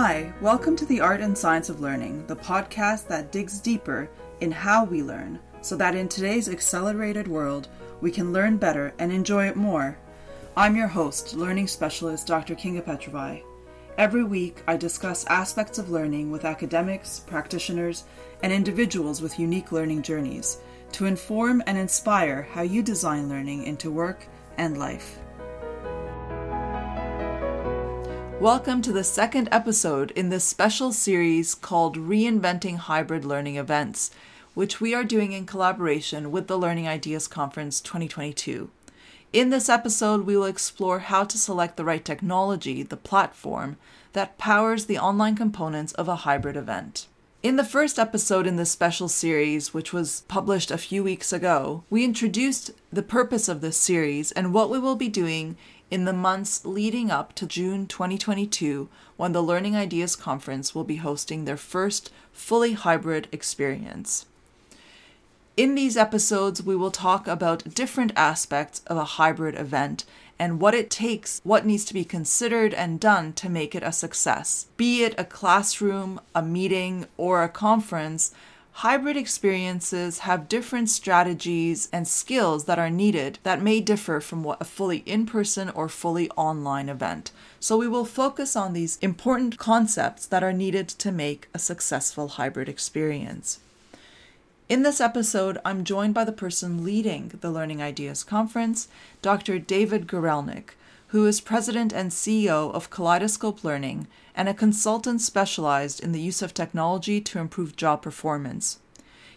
Hi, welcome to the Art and Science of Learning, the podcast that digs deeper in how we learn so that in today's accelerated world, we can learn better and enjoy it more. I'm your host, learning specialist Dr. Kinga Petrovai. Every week, I discuss aspects of learning with academics, practitioners, and individuals with unique learning journeys to inform and inspire how you design learning into work and life. Welcome to the second episode in this special series called Reinventing Hybrid Learning Events, which we are doing in collaboration with the Learning Ideas Conference 2022. In this episode, we will explore how to select the right technology, the platform, that powers the online components of a hybrid event. In the first episode in this special series, which was published a few weeks ago, we introduced the purpose of this series and what we will be doing in the months leading up to June 2022, when the Learning Ideas Conference will be hosting their first fully hybrid experience. In these episodes, we will talk about different aspects of a hybrid event and what it takes, what needs to be considered and done to make it a success. Be it a classroom, a meeting, or a conference, hybrid experiences have different strategies and skills that are needed that may differ from what a fully in person or fully online event. So, we will focus on these important concepts that are needed to make a successful hybrid experience. In this episode, I'm joined by the person leading the Learning Ideas Conference, Dr. David Guralnick, who is president and CEO of Kaleidoscope Learning and a consultant specialized in the use of technology to improve job performance.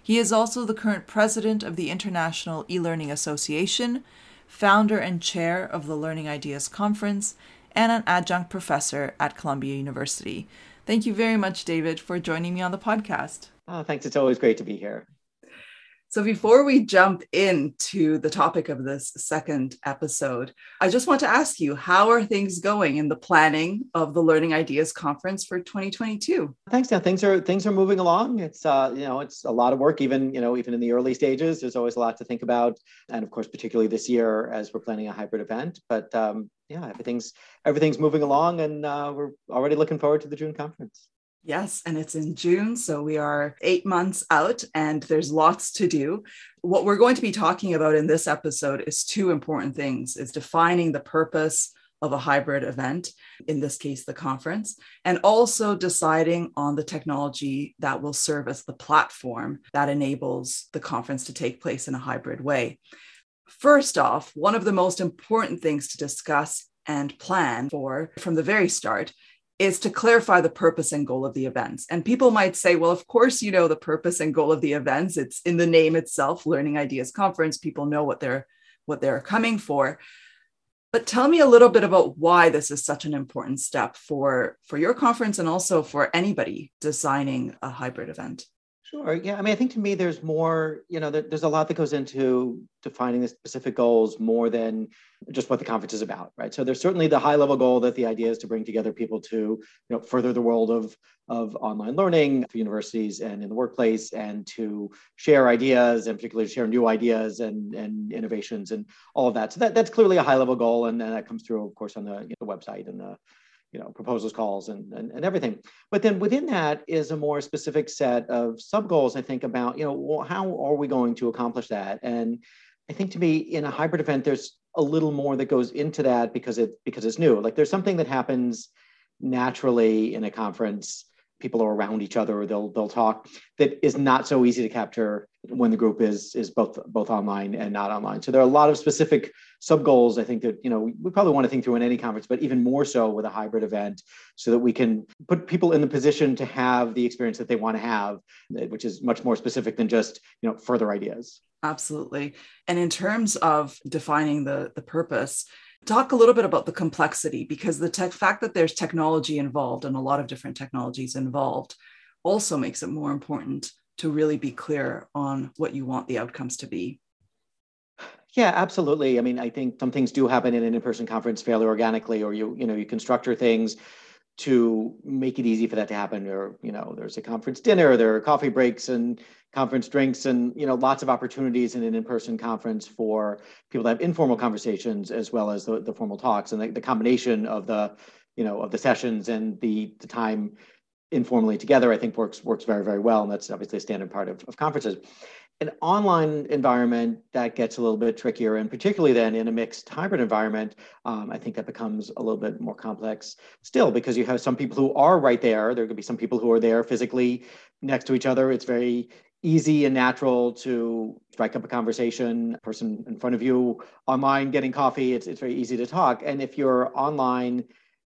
He is also the current president of the International e Learning Association, founder and chair of the Learning Ideas Conference, and an adjunct professor at Columbia University. Thank you very much, David, for joining me on the podcast. Oh, thanks. It's always great to be here. So, before we jump into the topic of this second episode, I just want to ask you how are things going in the planning of the Learning Ideas Conference for 2022? Thanks, Dan. Things are things are moving along. It's uh, you know it's a lot of work, even you know even in the early stages. There's always a lot to think about, and of course, particularly this year as we're planning a hybrid event. But um, yeah, everything's everything's moving along, and uh, we're already looking forward to the June conference. Yes, and it's in June. So we are eight months out and there's lots to do. What we're going to be talking about in this episode is two important things is defining the purpose of a hybrid event, in this case, the conference, and also deciding on the technology that will serve as the platform that enables the conference to take place in a hybrid way. First off, one of the most important things to discuss and plan for from the very start is to clarify the purpose and goal of the events. And people might say, well, of course, you know the purpose and goal of the events. It's in the name itself, Learning Ideas Conference. People know what they're what they're coming for. But tell me a little bit about why this is such an important step for for your conference and also for anybody designing a hybrid event. Sure. Yeah. I mean, I think to me, there's more, you know, there, there's a lot that goes into defining the specific goals more than just what the conference is about, right? So there's certainly the high level goal that the idea is to bring together people to, you know, further the world of, of online learning for universities and in the workplace and to share ideas and particularly share new ideas and, and innovations and all of that. So that, that's clearly a high level goal. And, and that comes through, of course, on the, you know, website and the, you know proposals calls and, and, and everything. But then within that is a more specific set of sub goals i think about you know well, how are we going to accomplish that? And i think to me in a hybrid event there's a little more that goes into that because it because it's new. Like there's something that happens naturally in a conference people are around each other or they'll they'll talk that is not so easy to capture when the group is is both both online and not online. So there are a lot of specific sub goals i think that you know we probably want to think through in any conference but even more so with a hybrid event so that we can put people in the position to have the experience that they want to have which is much more specific than just you know further ideas. Absolutely. And in terms of defining the the purpose talk a little bit about the complexity because the fact that there's technology involved and a lot of different technologies involved also makes it more important to really be clear on what you want the outcomes to be. Yeah absolutely. I mean i think some things do happen in an in-person conference fairly organically or you you know you can structure things to make it easy for that to happen. Or you know there's a conference dinner there are coffee breaks and conference drinks and you know lots of opportunities in an in-person conference for people to have informal conversations as well as the, the formal talks and the, the combination of the you know of the sessions and the the time informally together, I think works works very very well, and that's obviously a standard part of, of conferences. An online environment that gets a little bit trickier, and particularly then in a mixed hybrid environment, um, I think that becomes a little bit more complex still because you have some people who are right there. There could be some people who are there physically next to each other. It's very easy and natural to strike up a conversation person in front of you online getting coffee it's, it's very easy to talk. And if you're online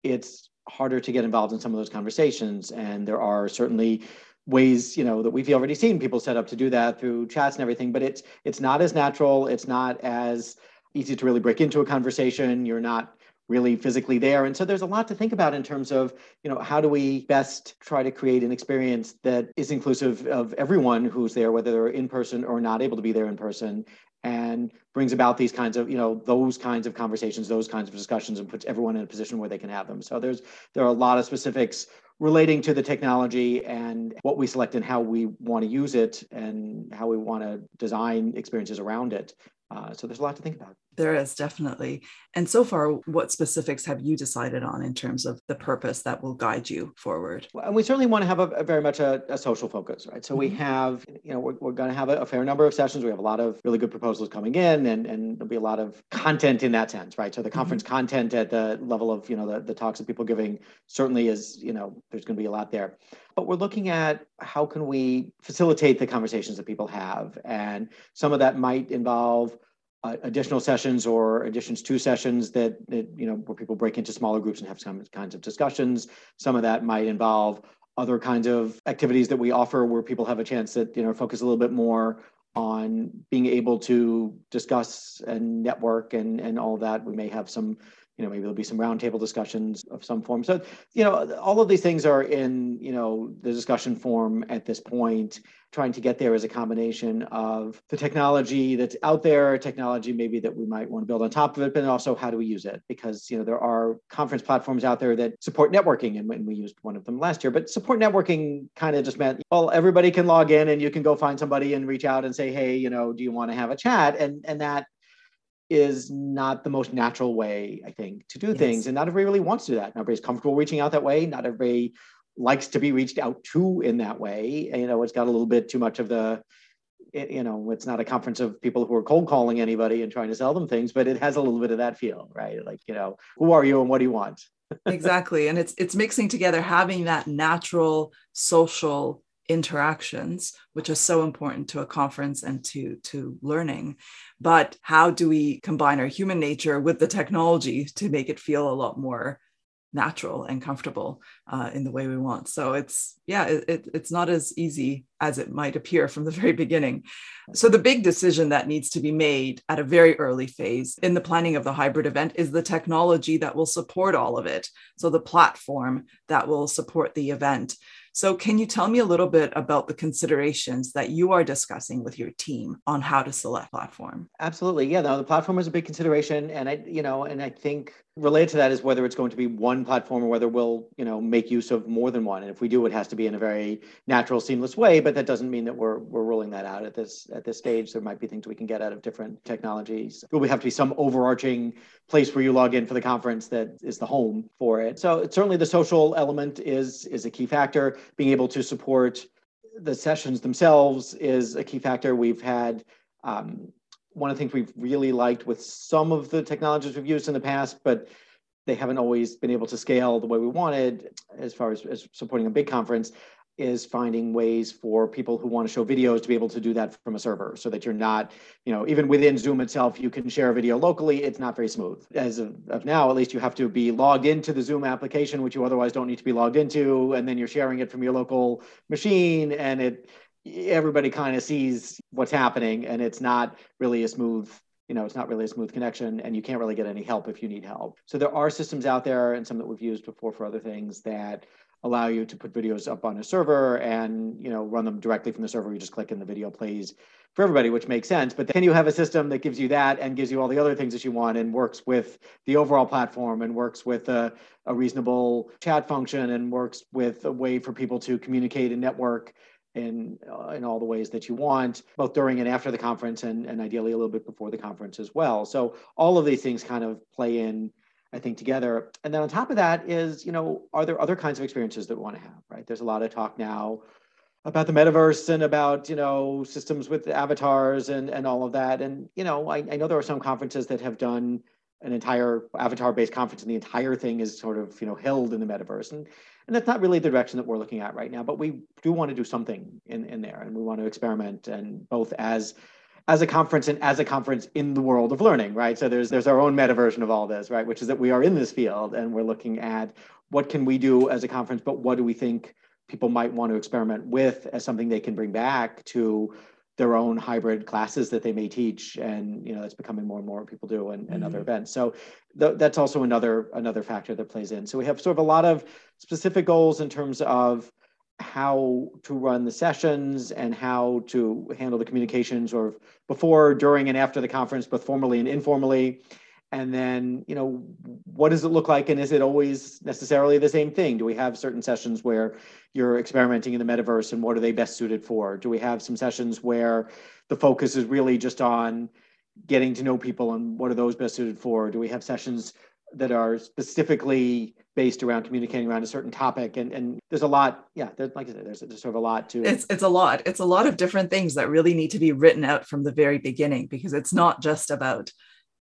it's harder to get involved in some of those conversations. And there are certainly ways you know that we've already seen people set up to do that through chats and everything but it's it's not as natural. It's not as easy to really break into a conversation. You're not really physically there. And so there's a lot to think about in terms of you know how do we best try to create an experience that is inclusive of everyone who's there whether they're in person or not able to be there in person and brings about these kinds of you know those kinds of conversations those kinds of discussions and puts everyone in a position where they can have them. So there's there are a lot of specifics relating to the technology and what we select and how we want to use it and how we want to design experiences around it. Uh, so there's a lot to think about there is definitely. And so far, what specifics have you decided on in terms of the purpose that will guide you forward? Well, and we certainly want to have a, a very much a, a, social focus, right? So mm-hmm. we have, you know, we're, we're going to have a, a, fair number of sessions. We have a lot of really good proposals coming in, and, and there'll be a lot of content in that sense, right? So the conference mm-hmm. content at the level of, you know, the, the talks that people giving certainly is, you know, there's going to be a lot there. But we're looking at how can we facilitate the conversations that people have, and some of that might involve uh, additional sessions or additions to sessions that, that, you know where people break into smaller groups and have some kinds of discussions. Some of that might involve other kinds of activities that we offer where people have a chance that you know focus a little bit more on being able to discuss and network and and all that. We may have some you know maybe there'll be some roundtable discussions of some form. So you know all of these things are in you know the discussion form at this point trying to get there is a combination of the technology that's out there technology maybe that we might want to build on top of it but also how do we use it? Because you know there are conference platforms out there that support networking and we used one of them last year but support networking kind of just meant well everybody can log in and you can go find somebody and reach out and say hey you know do you want to have a chat? And and that is not the most natural way, I think, to do yes. things. And not everybody really wants to do that. Not everybody's comfortable reaching out that way. Not everybody likes to be reached out to in that way. And, you know, it's got a little bit too much of the, you know, it's not a conference of people who are cold calling anybody and trying to sell them things, but it has a little bit of that feel, right? Like, you know, who are you and what do you want? exactly. And it's it's mixing together having that natural social interactions which are so important to a conference and to to learning. But how do we combine our human nature with the technology to make it feel a lot more natural and comfortable uh, in the way we want? So it's yeah it, it, it's not as easy as it might appear from the very beginning. So the big decision that needs to be made at a very early phase in the planning of the hybrid event is the technology that will support all of it. So the platform that will support the event so, can you tell me a little bit about the considerations that you are discussing with your team on how to select platform? Absolutely. Yeah, no, the platform is a big consideration. And I, you know, and I think related to that is whether it's going to be one platform or whether we'll you know make use of more than one and if we do it has to be in a very natural seamless way but that doesn't mean that we're we're rolling that out at this at this stage there might be things we can get out of different technologies there will we have to be some overarching place where you log in for the conference that is the home for it so certainly the social element is is a key factor being able to support the sessions themselves is a key factor. We've had um, one of the things we've really liked with some of the technologies we've used in the past, but they haven't always been able to scale the way we wanted as far as, as supporting a big conference is finding ways for people who want to show videos to be able to do that from a server so that you're not, you know, even within Zoom itself, you can share a video locally. It's not very smooth. As of, of, now, at least you have to be logged into the Zoom application, which you otherwise don't need to be logged into. And then you're sharing it from your local machine. And it, everybody kind of sees what's happening and it's not really a smooth you know it's not really a smooth connection and you can't really get any help if you need help so there are systems out there and some that we've used before for other things that allow you to put videos up on a server and you know run them directly from the server you just click and the video plays for everybody which makes sense but then you have a system that gives you that and gives you all the other things that you want and works with the overall platform and works with a, a reasonable chat function and works with a way for people to communicate and network in uh, in all the ways that you want, both during and after the conference, and and ideally a little bit before the conference as well. So all of these things kind of play in I think, together. And then on top of that is, you know, are there other kinds of experiences that we want to have, right? There's a lot of talk now about the metaverse and about, you know, systems with avatars and, and all of that. And, you know, I, I know there are some conferences that have done an entire avatar-based conference and the entire thing is sort of, you know, held in the metaverse. And, and that's not really the direction that we're looking at right now, but we do want to do something in, in there and we want to experiment and both as as a conference and as a conference in the world of learning, right? So there's there's our own meta version of all this, right? Which is that we are in this field and we're looking at what can we do as a conference, but what do we think people might want to experiment with as something they can bring back to their own hybrid classes that they may teach and you know that's becoming more and more people do and, and mm-hmm. other events so th- that's also another another factor that plays in so we have sort of a lot of specific goals in terms of how to run the sessions and how to handle the communications or before, during, and after the conference, both formally and informally. And then, you know, what does it look like? And is it always necessarily the same thing? Do we have certain sessions where you're experimenting in the metaverse and what are they best suited for? Do we have some sessions where the focus is really just on getting to know people and what are those best suited for? Do we have sessions that are specifically based around communicating around a certain topic. And and there's a lot yeah there's like i said there's, there's sort of a lot to it. it's it's a lot. It's a lot of different things that really need to be written out from the very beginning because it's not just about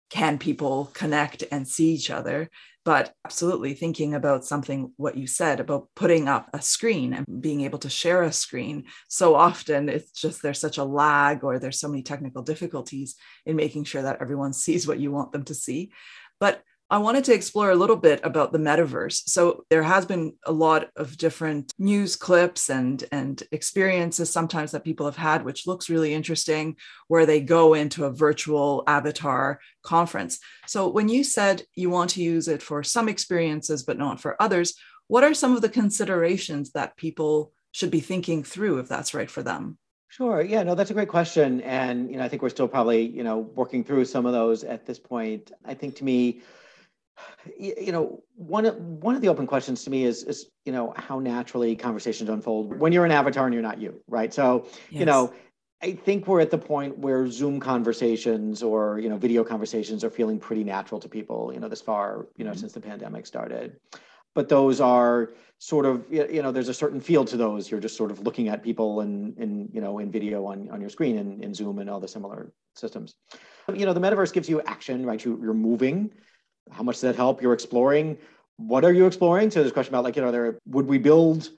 can people connect and see each other but absolutely thinking about something what you said about putting up a screen and being able to share a screen. So often it's just there's such a lag or there's so many technical difficulties in making sure that everyone sees what you want them to see. But I wanted to explore a little bit about the metaverse. So there has been a lot of different news clips and and experiences sometimes that people have had which looks really interesting where they go into a virtual avatar conference. So when you said you want to use it for some experiences but not for others, what are some of the considerations that people should be thinking through if that's right for them? Sure. Yeah, no, that's a great question. And, you know, I think we're still probably, you know, working through some of those at this point. I think to me, you know one of one of the open questions to me is is you know how naturally conversations unfold when you're an avatar and you're not you right? So yes. you know i think we're at the point where zoom conversations or you know video conversations are feeling pretty natural to people you know this far you know mm-hmm. since the pandemic started. But those are sort of you know there's a certain feel to those. You're just sort of looking at people and in you know in video on on your screen in, in zoom and all the similar systems. You know the metaverse gives you action right? You, you're moving how much does that help? You're exploring. What are you exploring? So there's a question about like, you know, there would we build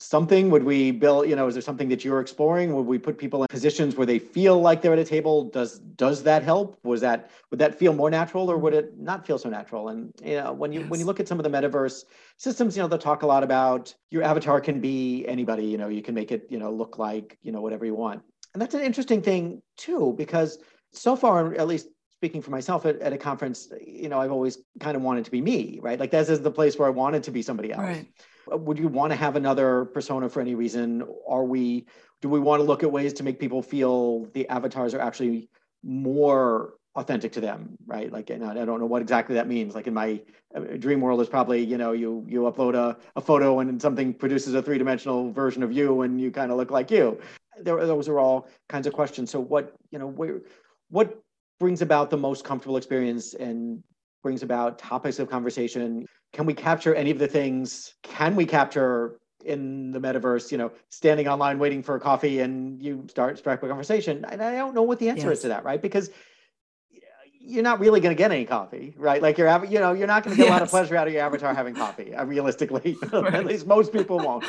something? Would we build, you know, is there something that you're exploring? Would we put people in positions where they feel like they're at a table? Does does that help? Was that would that feel more natural or would it not feel so natural? And you know, when you yes. when you look at some of the metaverse systems, you know, they'll talk a lot about your avatar can be anybody, you know, you can make it, you know, look like, you know, whatever you want. And that's an interesting thing too, because so far, at least speaking for myself at, at a conference, you know, I've always kind of wanted to be me, right? Like this is the place where I wanted to be somebody else. Right. Uh, would you want to have another persona for any reason? Are we, do we want to look at ways to make people feel the avatars are actually more authentic to them, right? Like, and I don't know what exactly that means. Like in my uh, dream world is probably, you know, you, you upload a, a photo and something produces a three-dimensional version of you and you kind of look like you. There, those are all kinds of questions. So what, you know, where, what brings about the most comfortable experience and brings about topics of conversation. Can we capture any of the things? Can we capture in the metaverse, you know, standing online waiting for a coffee and you start strike a conversation? And I don't know what the answer yes. is to that, right? Because you're not really going to get any coffee, right? Like you're, having, you know, you're not going to get yes. a lot of pleasure out of your avatar having coffee. Uh, realistically, right. at least most people won't.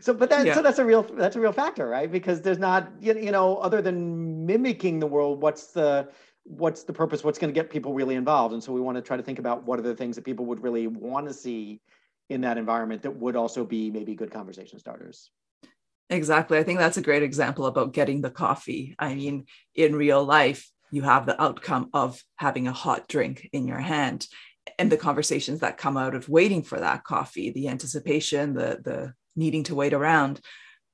So, but that, yeah. so that's a real, that's a real factor, right? Because there's not, you know, other than mimicking the world, what's the, what's the purpose what's going to get people really involved? And so we want to try to think about what are the things that people would really want to see in that environment that would also be maybe good conversation starters. Exactly. I think that's a great example about getting the coffee. I mean in real life you have the outcome of having a hot drink in your hand and the conversations that come out of waiting for that coffee the anticipation the the needing to wait around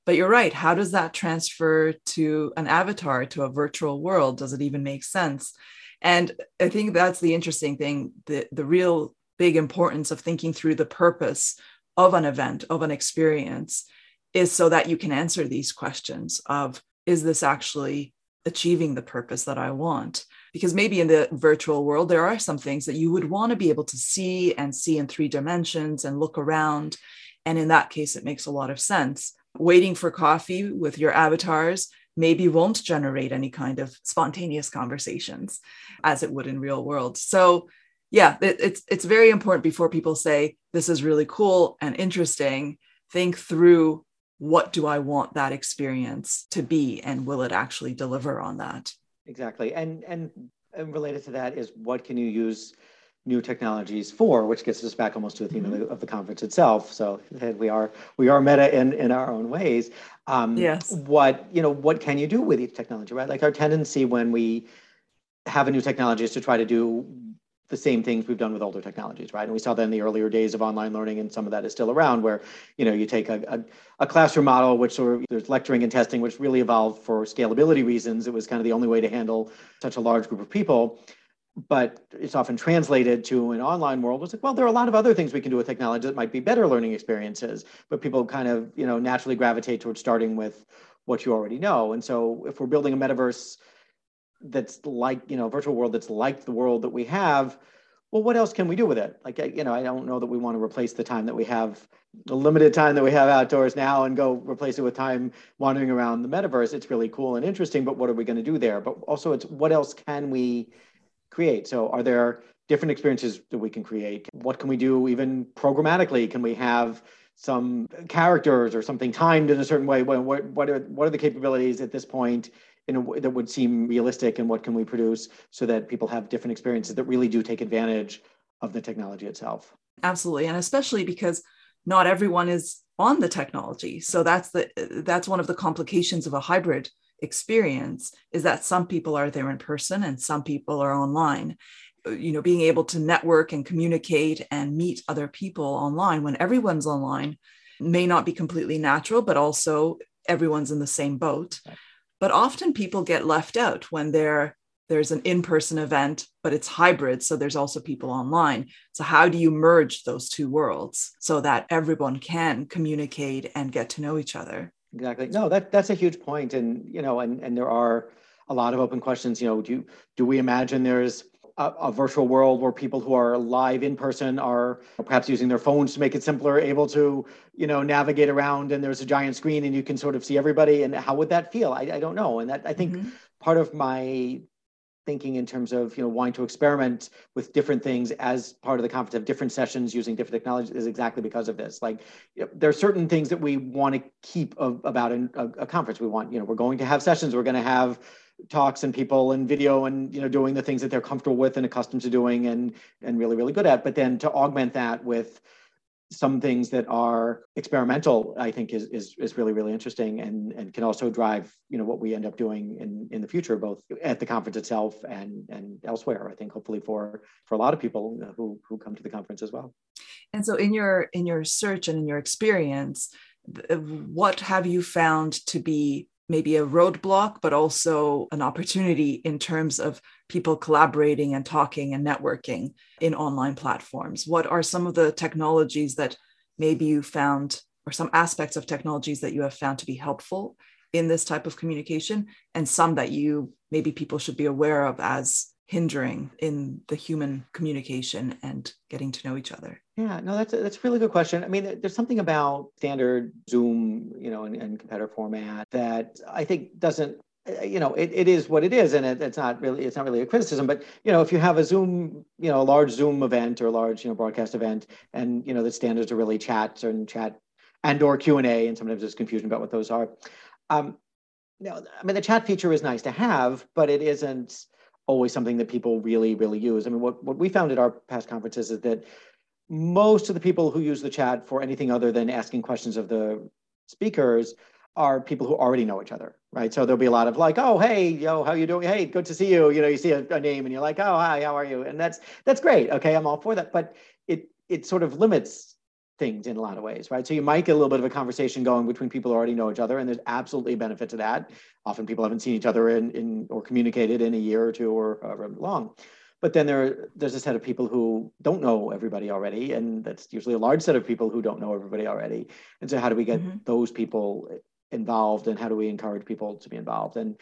but you're right. How does that transfer to an avatar, to a virtual world? Does it even make sense? And I think that's the interesting thing, the, the real big importance of thinking through the purpose of an event, of an experience, is so that you can answer these questions of is this actually achieving the purpose that I want? because maybe in the virtual world there are some things that you would want to be able to see and see in three dimensions and look around and in that case it makes a lot of sense waiting for coffee with your avatars maybe won't generate any kind of spontaneous conversations as it would in real world. So yeah it, it's it's very important before people say this is really cool and interesting. Think through what do i want that experience to be and will it actually deliver on that? Exactly. And and, and related to that is what can you use new technologies for which gets us back almost to the theme mm-hmm. of, the, mm-hmm. of, the, conference itself so we are we are meta in in our own ways um, yes what you know what can you do with each technology right like our tendency when we have a new technology is to try to do the same things we've done with older technologies, right? And we saw that in the earlier days of online learning, and some of that is still around, where you know you take a, a, a, classroom model, which sort of there's lecturing and testing, which really evolved for scalability reasons. It was kind of the only way to handle such a large group of people. But it's often translated to an online world. It's like, well, there are a lot of other things we can do with technology that might be better learning experiences, but people kind of you know naturally gravitate towards starting with what you already know. And so if we're building a metaverse that's like you know virtual world that's like the world that we have well what else can we do with it like you know i don't know that we want to replace the time that we have the limited time that we have outdoors now and go replace it with time wandering around the metaverse it's really cool and interesting but what are we going to do there but also it's what else can we create. So are there different experiences that we can create? What can we do even programmatically? Can we have some characters or something timed in a certain way? What, what, are, what are the capabilities at this point in a way that would seem realistic and what can we produce so that people have different experiences that really do take advantage of the technology itself? Absolutely. And especially because not everyone is on the technology. So that's the that's one of the complications of a hybrid experience is that some people are there in person and some people are online. Uh, you know being able to network and communicate and meet other people online when everyone's online may not be completely natural but also everyone's in the same boat. But often people get left out when there there's an in-person event but it's hybrid so there's also people online. So how do you merge those two worlds so that everyone can communicate and get to know each other exactly no that that's a huge point and you know and and there are a lot of open questions you know do do we imagine there's a, a, virtual world where people who are live in person are perhaps using their phones to make it simpler, able to, you know, navigate around and there's a giant screen and you can sort of see everybody. And how would that feel? I, I don't know. And that I think mm-hmm. part of my thinking in terms of you know wanting to experiment with different things as part of the conference of different sessions using different technologies is exactly because of this. Like you know, there are certain things that we want to keep of, about a, a conference. We want you know we're going to have sessions. We're going to have talks and people and video and you know doing the things that they're comfortable with and accustomed to doing and and really really good at. But then to augment that with some things that are experimental i think is is, is really really interesting and and can also drive you know what we end up doing in in the future both at the conference itself and and elsewhere i think hopefully for for a lot of people uh, who who come to the conference as well. And so in your in your search and in your experience uh, what have you found to be maybe a roadblock, but also an opportunity in terms of people collaborating and talking and networking in online platforms? What are some of the technologies that maybe you found, or some aspects of technologies that you have found to be helpful in this type of communication, and some that you maybe people should be aware of as hindering in the human communication and getting to know each other? Yeah, no, that's a, that's a really good question. I mean, there's something about standard Zoom, you know, and, and competitor format that I think doesn't you know it, it is what it is and it, it's not really it's not really a criticism but you know if you have a zoom you know a large zoom event or a large you know broadcast event and you know the standards are really chat and chat and or q&a and sometimes there's confusion about what those are um know, i mean the chat feature is nice to have but it isn't always something that people really, really use. I mean, what, what we found at our past conferences is that most of the people who use the chat for anything other than asking questions of the speakers are people who already know each other, right? So there'll be a lot of like, oh, hey, yo, how you doing? Hey, good to see you. You know, you see a, a name and you're like, oh, hi, how are you? And that's that's great. Okay, I'm all for that. But it it sort of limits things in a lot of ways, right? So you might get a little bit of a conversation going between people who already know each other, and there's absolutely a benefit to that. Often people haven't seen each other in, in or communicated in a year or two or however long. But then there, there's a set of people who don't know everybody already, and that's usually a large set of people who don't know everybody already. And so, how do we get mm-hmm. those people involved, and how do we encourage people to be involved? And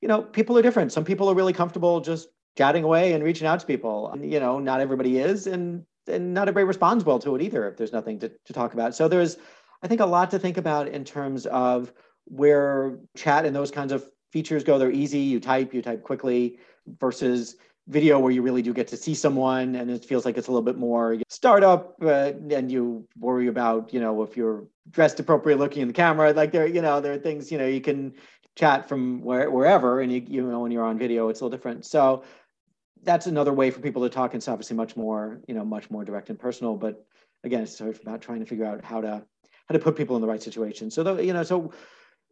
you know, people are different. Some people are really comfortable just chatting away and reaching out to people. You know, not everybody is, and and not everybody responds well to it either if there's nothing to, to talk about. So there's, I think, a lot to think about in terms of where chat and those kinds of features go. They're easy. You type, you type quickly versus video where you really do get to see someone and it feels like it's a little bit more startup uh, and you worry about you know if you're dressed appropriately looking in the camera like there you know there are things you know you can chat from where, wherever and you, you know when you're on video it's a little different. So that's another way for people to talk and it's obviously much more you know much more direct and personal but again it's sort of about trying to figure out how to how to put people in the right situation. So the, you know so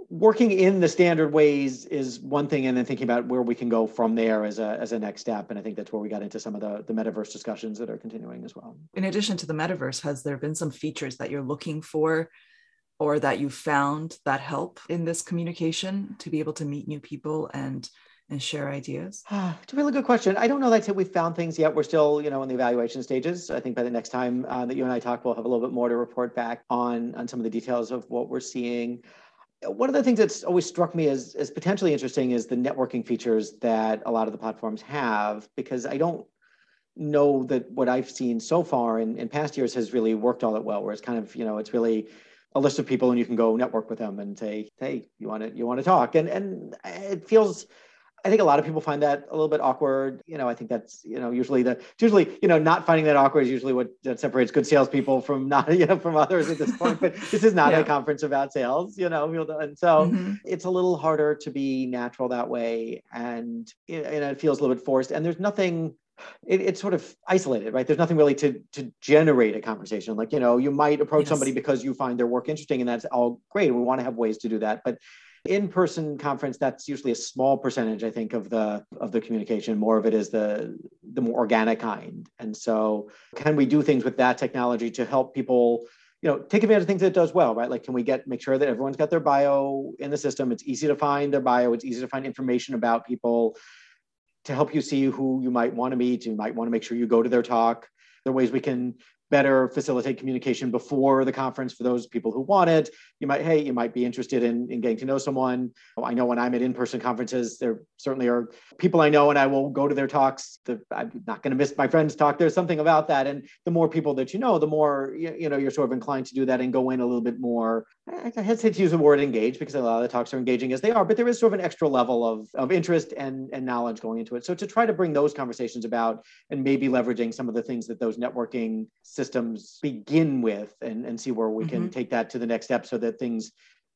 working in the standard ways is one thing and then thinking about where we can go from there as a as a next step and i think that's where we got into some of the the metaverse discussions that are continuing as well in addition to the metaverse has there been some features that you're looking for or that you found that help in this communication to be able to meet new people and and share ideas? it's a really good question. I don't know that we've found things yet. We're still, you know, in the evaluation stages. I think by the next time uh, that you and I talk, we'll have a little bit more to report back on on some of the details of what we're seeing one of the things that's always struck me as, as potentially interesting is the networking features that a lot of the platforms have, because I don't know that what I've seen so far in, in past years has really worked all that well, where it's kind of, you know, it's really a list of people and you can go network with them and say, hey, you want to you want to talk. And and it feels I think a lot of people find that a little bit awkward. You know, I think that's you know usually the usually you know not finding that awkward is usually what that separates good salespeople from not you know from others at this point. But this is not yeah. a conference about sales, you know, and so mm-hmm. it's a little harder to be natural that way, and and it feels a little bit forced. And there's nothing. It, it's sort of isolated, right? There's nothing really to to generate a conversation. Like you know, you might approach yes. somebody because you find their work interesting, and that's all great. We want to have ways to do that, but in-person conference that's usually a small percentage i think of the of the communication. More of it is the the more organic kind. And so can we do things with that technology to help people you know take advantage of things that it does well right? Like can we get make sure that everyone's got their bio in the system? It's easy to find their bio. It's easy to find information about people to help you see who you might want to meet. You might want to make sure you go to their talk. There are ways we can better facilitate communication before the conference for those people who want it. You might, hey, you might be interested in, in getting to know someone. I know when I'm at in-person conferences, there certainly are people I know and I will go to their talks. The, I'm not going to miss my friend's talk. There's something about that. And the more people that you know, the more, you, you know, you're sort of inclined to do that and go in a little bit more, I hesitate to use the word engaged because a lot of the talks are engaging as they are, but there is sort of an extra level of, of interest and, and knowledge going into it. So to try to bring those conversations about and maybe leveraging some of the things that those networking systems begin with and, and see where we can mm-hmm. take that to the next step so that things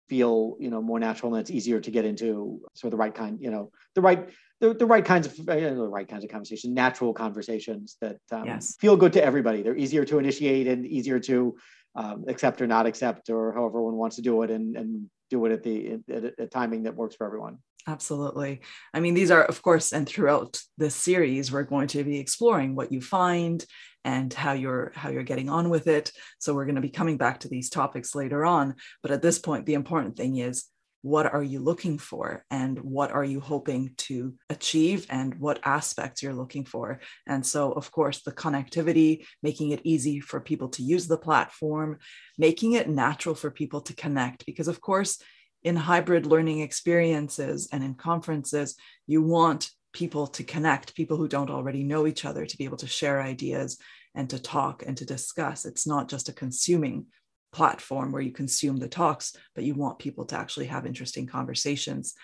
feel you know more natural and it's easier to get into sort of the right kind you know the right the, the right kinds of you know, the right kinds of conversation natural conversations that um, yes. feel good to everybody they're easier to initiate and easier to um, accept or not accept or however one wants to do it and, and do it at the at a timing that works for everyone Absolutely. I mean, these are, of course, and throughout this series, we're going to be exploring what you find and how you're how you're getting on with it. So we're going to be coming back to these topics later on. But at this point, the important thing is what are you looking for and what are you hoping to achieve and what aspects you're looking for and so of course the connectivity making it easy for people to use the platform making it natural for people to connect because of course in hybrid learning experiences and in conferences, you want people to connect, people who don't already know each other, to be able to share ideas and to talk and to discuss. It's not just a consuming platform where you consume the talks, but you want people to actually have interesting conversations.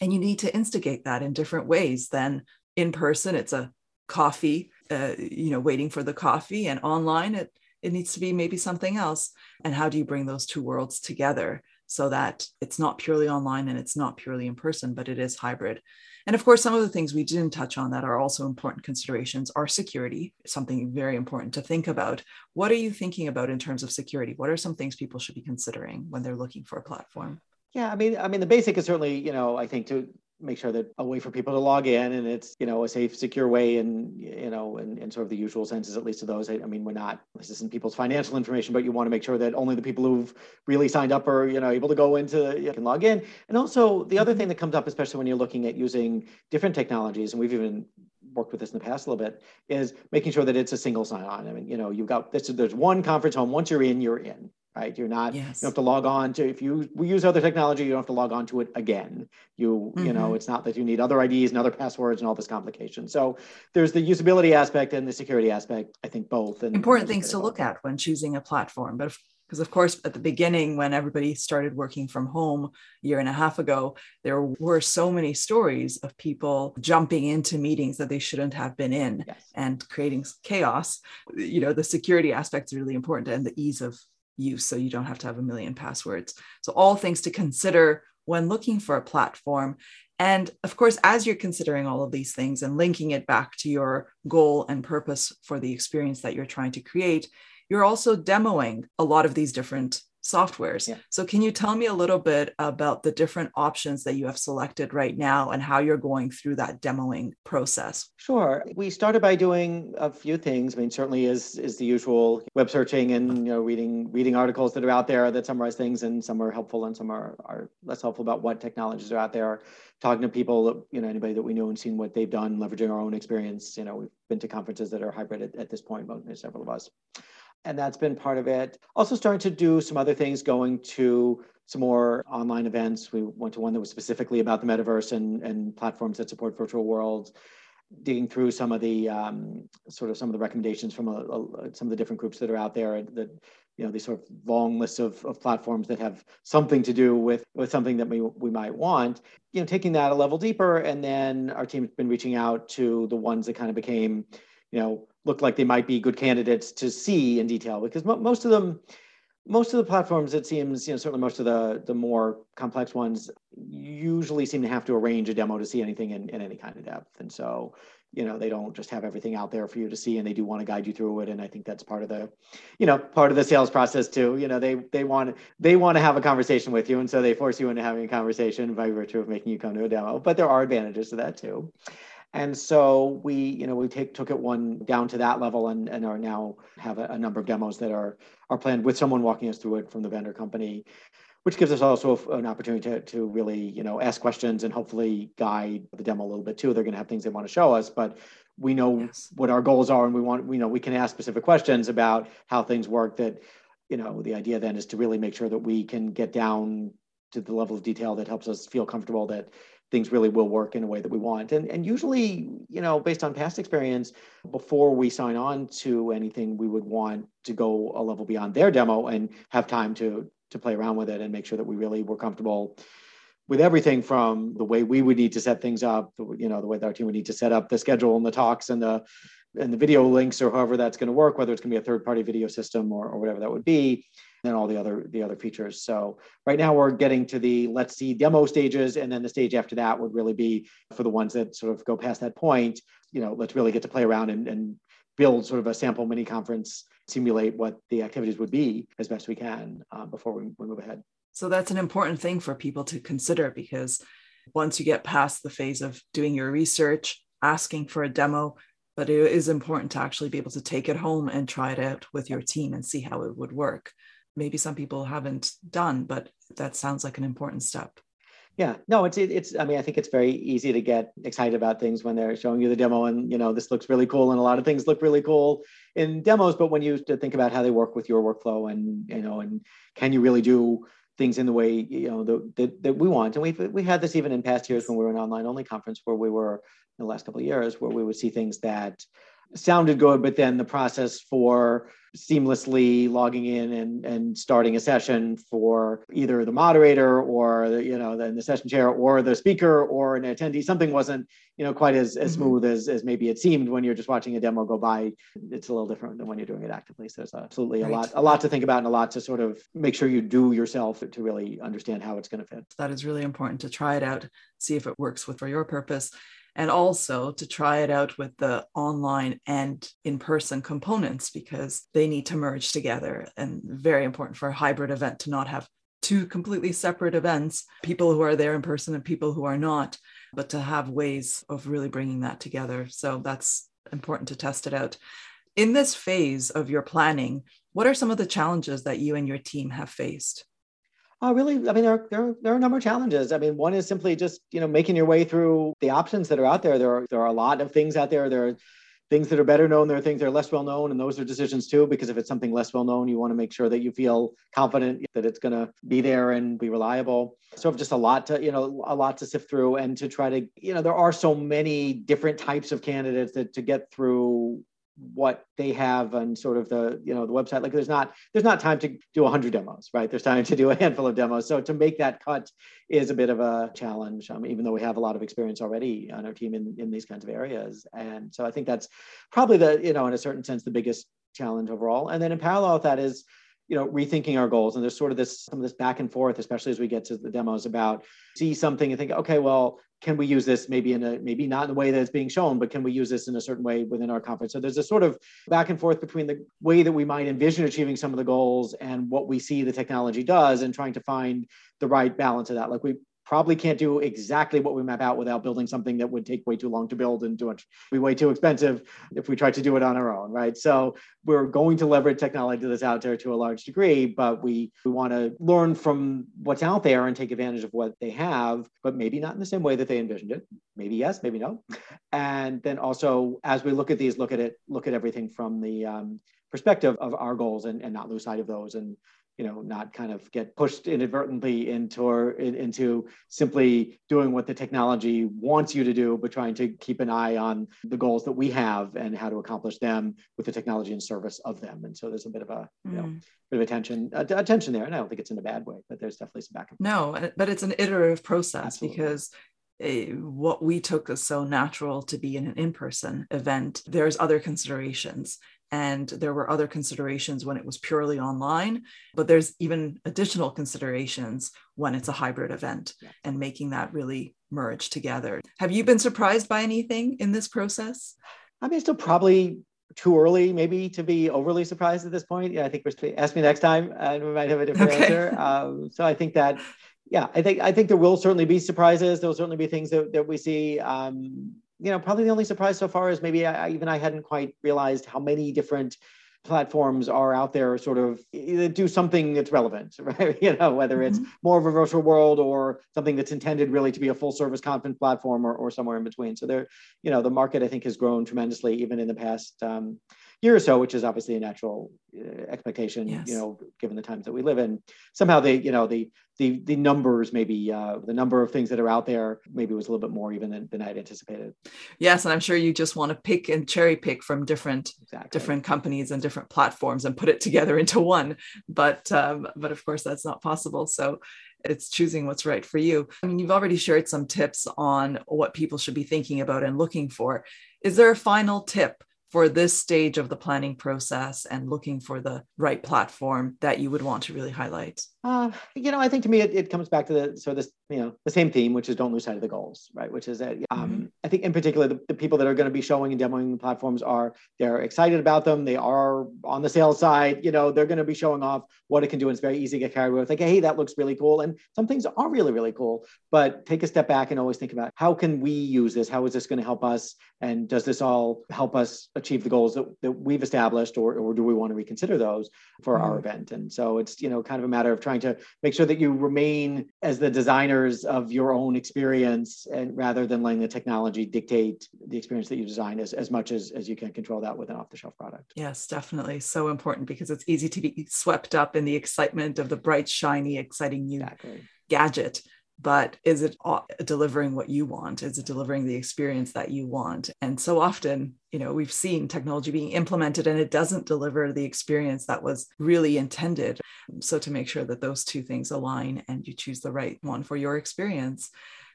And you need to instigate that in different ways than in person. It's a coffee, uh, you know, waiting for the coffee, and online it it needs to be maybe something else. And how do you bring those two worlds together? so that it's not purely online and it's not purely in person, but it is hybrid. And of course, some of the things we didn't touch on that are also important considerations are security, something very important to think about. What are you thinking about in terms of security? What are some things people should be considering when they're looking for a platform? Yeah, I mean, I mean, the basic is certainly, you know, I think to make sure that a way for people to log in and it's you know a safe secure way and you know in, in sort of the usual senses at least of those. I, I, mean we're not this isn't people's financial information but you want to make sure that only the people who've really signed up are you know able to go into you can log in. And also the other mm-hmm. thing that comes up especially when you're looking at using different technologies and we've even worked with this in the past a little bit is making sure that it's a single sign on i mean you know you've got this there's one conference home. Once you're in you're in right? You're not yes. you don't have to log on to if you we use other technology, you don't have to log on to it again. You mm-hmm. you know, mm-hmm. it's not that you need other IDs and other passwords and all this complication. So there's the usability aspect and the security aspect. I think both. And important things to look at when choosing a platform. But because of course at the beginning when everybody started working from home a year and a half ago there were so many stories of people jumping into meetings that they shouldn't have been in yes. and creating chaos you know the security aspect is really important and the ease of use so you don't have to have a million passwords. So all things to consider when looking for a platform. And of course, as you're considering all of these things and linking it back to your goal and purpose for the experience that you're trying to create, you're also demoing a lot of these different softwares. Yeah. So, can you tell me a little bit about the different options that you have selected right now and how you're going through that demoing process? Sure. We started by doing a few things. I mean, certainly is is the usual web searching and you know reading reading articles that are out there that summarize things, and some are helpful and some are are less helpful about what technologies are out there. Talking to people, you know, anybody that we know and seen what they've done, leveraging our own experience. You know, we've been to conferences that are hybrid at, at this point, several of us and that's been part of it. Also, starting to do some other things, going to some more online events. We went to one that was specifically about the metaverse and, and platforms that support virtual worlds. Digging through some of the um, sort of some of the recommendations from a, a, some of the different groups that are out there that you know these sort of long lists of, of platforms that have something to do with with something that we we might want you know taking that a level deeper and then our team's been reaching out to the ones that kind of became you know look like they might be good candidates to see in detail because mo- most of them most of the platforms it seems you know certainly most of the the more complex ones usually seem to have to arrange a demo to see anything in, in any kind of depth. And so you know they don't just have everything out there for you to see and they do want to guide you through it. And i think that's part of the you know part of the sales process too. You know they they want they want to have a conversation with you. And so they force you into having a conversation by virtue of making you come to a demo. But there are advantages to that too and so we, you know, we take took it one down to that level and, and are now have a, a number of demos that are are planned with someone walking us through it from the vendor company, which gives us also an opportunity to, to really, you know, ask questions and hopefully guide the demo a little bit too. They're going to have things they want to show us, but we know yes. what our goals are and we want, you know, we can ask specific questions about how things work that, you know, the idea then is to really make sure that we can get down to the level of detail that helps us feel comfortable that things really will work in a way that we want. And, and usually, you know, based on past experience, before we sign on to anything, we would want to go a level beyond their demo and have time to to play around with it and make sure that we really were comfortable with everything from the way we would need to set things up, you know, the way that our team would need to set up the schedule and the talks and the and the video links or however that's going to work, whether it's going to be a third party video system or, or whatever that would be and all the other the other features. So right now we're getting to the let's see demo stages, and then the stage after that would really be for the ones that sort of go past that point. You know, let's really get to play around and, and build sort of a sample mini conference, simulate what the activities would be as best we can uh, before we, we move ahead. So that's an important thing for people to consider because once you get past the phase of doing your research, asking for a demo, but it is important to actually be able to take it home and try it out with your team and see how it would work maybe some people haven't done, but that sounds like an important step. Yeah, no, it's it's. I mean, I think it's very easy to get excited about things when they're showing you the demo, and you know this looks really cool, and a lot of things look really cool in demos. But when you think about how they work with your workflow, and you know, and can you really do things in the way you know the, that, that we want? And we've we had this even in past years when we were an online only conference, where we were in the last couple of years, where we would see things that sounded good, but then the process for seamlessly logging in and, and starting a session for either the moderator or the, you know the, the session chair or the speaker or an attendee something wasn't you know quite as, as mm-hmm. smooth as, as maybe it seemed when you're just watching a demo go by it's a little different than when you're doing it actively so there's absolutely right. a lot a lot to think about and a lot to sort of make sure you do yourself to really understand how it's going to fit that is really important to try it out see if it works with for your purpose and also to try it out with the online and in person components because they need to merge together. And very important for a hybrid event to not have two completely separate events people who are there in person and people who are not, but to have ways of really bringing that together. So that's important to test it out. In this phase of your planning, what are some of the challenges that you and your team have faced? Oh, really? I mean, there are, there, are, there are a number of challenges. I mean, one is simply just, you know, making your way through the options that are out there. There are, there are a lot of things out there. There are, things that are better known, there are things that are less well known, and those are decisions too. Because if it's something less well known, you want to make sure that you feel confident that it's going to be there and be reliable. So just a lot to you know a lot to sift through and to try to you know there are so many different types of candidates that to get through what they have on sort of the you know the website. Like there's not there's not time to do 100 demos right? There's time to do a handful of demos. So to make that cut is a bit of a challenge um, even though we have a lot of experience already on our team in, in these kinds of areas. And so i think that's probably the you know in a certain sense the biggest challenge overall. And then in parallel with that is you know rethinking our goals. And there's sort of this some of this back and forth especially as we get to the demos about see something and think okay well can we use this maybe in a maybe not in the way that it's being shown but can we use this in a certain way within our conference? So there's a sort of back and forth between the way that we might envision achieving some of the goals and what we see the technology does and trying to find the right balance of that. Like we probably can't do exactly what we map out without building something that would take way too long to build and too much be way too expensive if we try to do it on our own right? So we're going to leverage technology that's out there to a large degree but we we want to learn from what's out there and take advantage of what they have but maybe not in the same way that they envisioned it. Maybe yes maybe no. And then also as we look at these look at it look at everything from the um, perspective of our goals and, and not lose sight of those and you know not kind of get pushed inadvertently into or into simply doing what the technology wants you to do but trying to keep an eye on the goals that we have and how to accomplish them with the technology in service of them and so there's a bit of a you know mm. bit of attention uh, attention there and i don't think it's in a bad way but there's definitely some back and forth. no but it's an iterative process Absolutely. because uh, what we took as so natural to be in an in-person event there's other considerations and there were other considerations when it was purely online but there's even additional considerations when it's a hybrid event yeah. and making that really merge together. Have you been surprised by anything in this process? I mean it's still probably too early maybe to be overly surprised at this point. Yeah i think we're ask me next time and we might have a different okay. answer. Um, so i think that yeah i think i think there will certainly be surprises. There will certainly be things that, that we see um, you know, probably the only surprise so far is maybe I, even I hadn't quite realized how many different platforms are out there sort of do something that's relevant right you know whether it's mm-hmm. more of a virtual world or something that's intended really to be a full service content platform or, or somewhere in between so there you know the market i think has grown tremendously even in the past um, year or so, which is obviously a natural uh, expectation, yes. you know, given the times that we live in. Somehow the, you know, the the the numbers maybe uh, the number of things that are out there maybe was a little bit more even than, than I'd anticipated. Yes, and I'm sure you just want to pick and cherry pick from different exactly. different companies and different platforms and put it together into one. But um, but of course that's not possible. So it's choosing what's right for you. I mean, you've already shared some tips on what people should be thinking about and looking for. Is there a final tip for this stage of the planning process and looking for the right platform that you would want to really highlight? Uh, you know, I think to me it, it, comes back to the so this you know the same theme, which is don't lose sight of the goals, right? Which is that um, mm-hmm. I think in particular the, the, people that are going to be showing and demoing the platforms are they're excited about them. They are on the sales side, you know, they're going to be showing off what it can do. And it's very easy to get carried away with like, hey, that looks really cool, and some things are really really cool. But take a step back and always think about how can we use this? How is this going to help us? And does this all help us achieve the goals that, that we've established, or or do we want to reconsider those for mm-hmm. our event? And so it's you know kind of a matter of trying to make sure that you remain as the designers of your own experience and rather than letting the technology dictate the experience that you design as, as much as, as you can control that with an off-the-shelf product. Yes, definitely. So important because it's easy to be swept up in the excitement of the bright, shiny, exciting new exactly. gadget but is it delivering what you want? Is it delivering the experience that you want? And so often you know we've seen technology being implemented and it doesn't deliver the experience that was really intended. So to make sure that those two things align and you choose the right one for your experience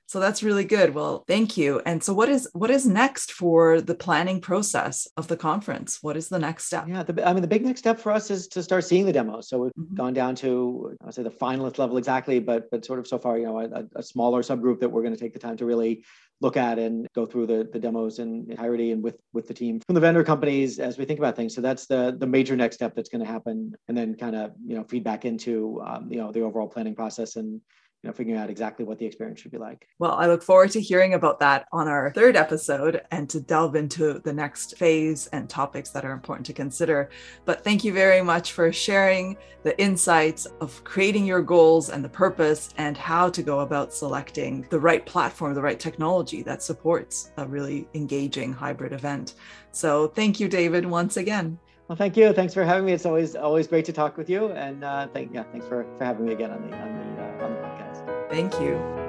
so that's really good. Well, thank you. And so what is what is next for the planning process of the conference? What is the next step? Yeah, the, I mean the big next step for us is to start seeing the demos. So we've mm-hmm. gone down to I would say the finalist level exactly, but but sort of so far, you know, a, a smaller subgroup that we're going to take the time to really look at and go through the, the demos in entirety and with with the team from the vendor companies as we think about things. So that's the the major next step that's going to happen, and then kind of you know feedback into um, you know the overall planning process and you know figuring out exactly what the experience should be like well i look forward to hearing about that on our third episode and to delve into the next phase and topics that are important to consider but thank you very much for sharing the insights of creating your goals and the purpose and how to go about selecting the right platform the right technology that supports a really engaging hybrid event so thank you david once again well, thank you. Thanks for having me. It's always always great to talk with you, and uh, thank yeah, thanks for, for having me again on the on the uh, on the podcast. Thank you.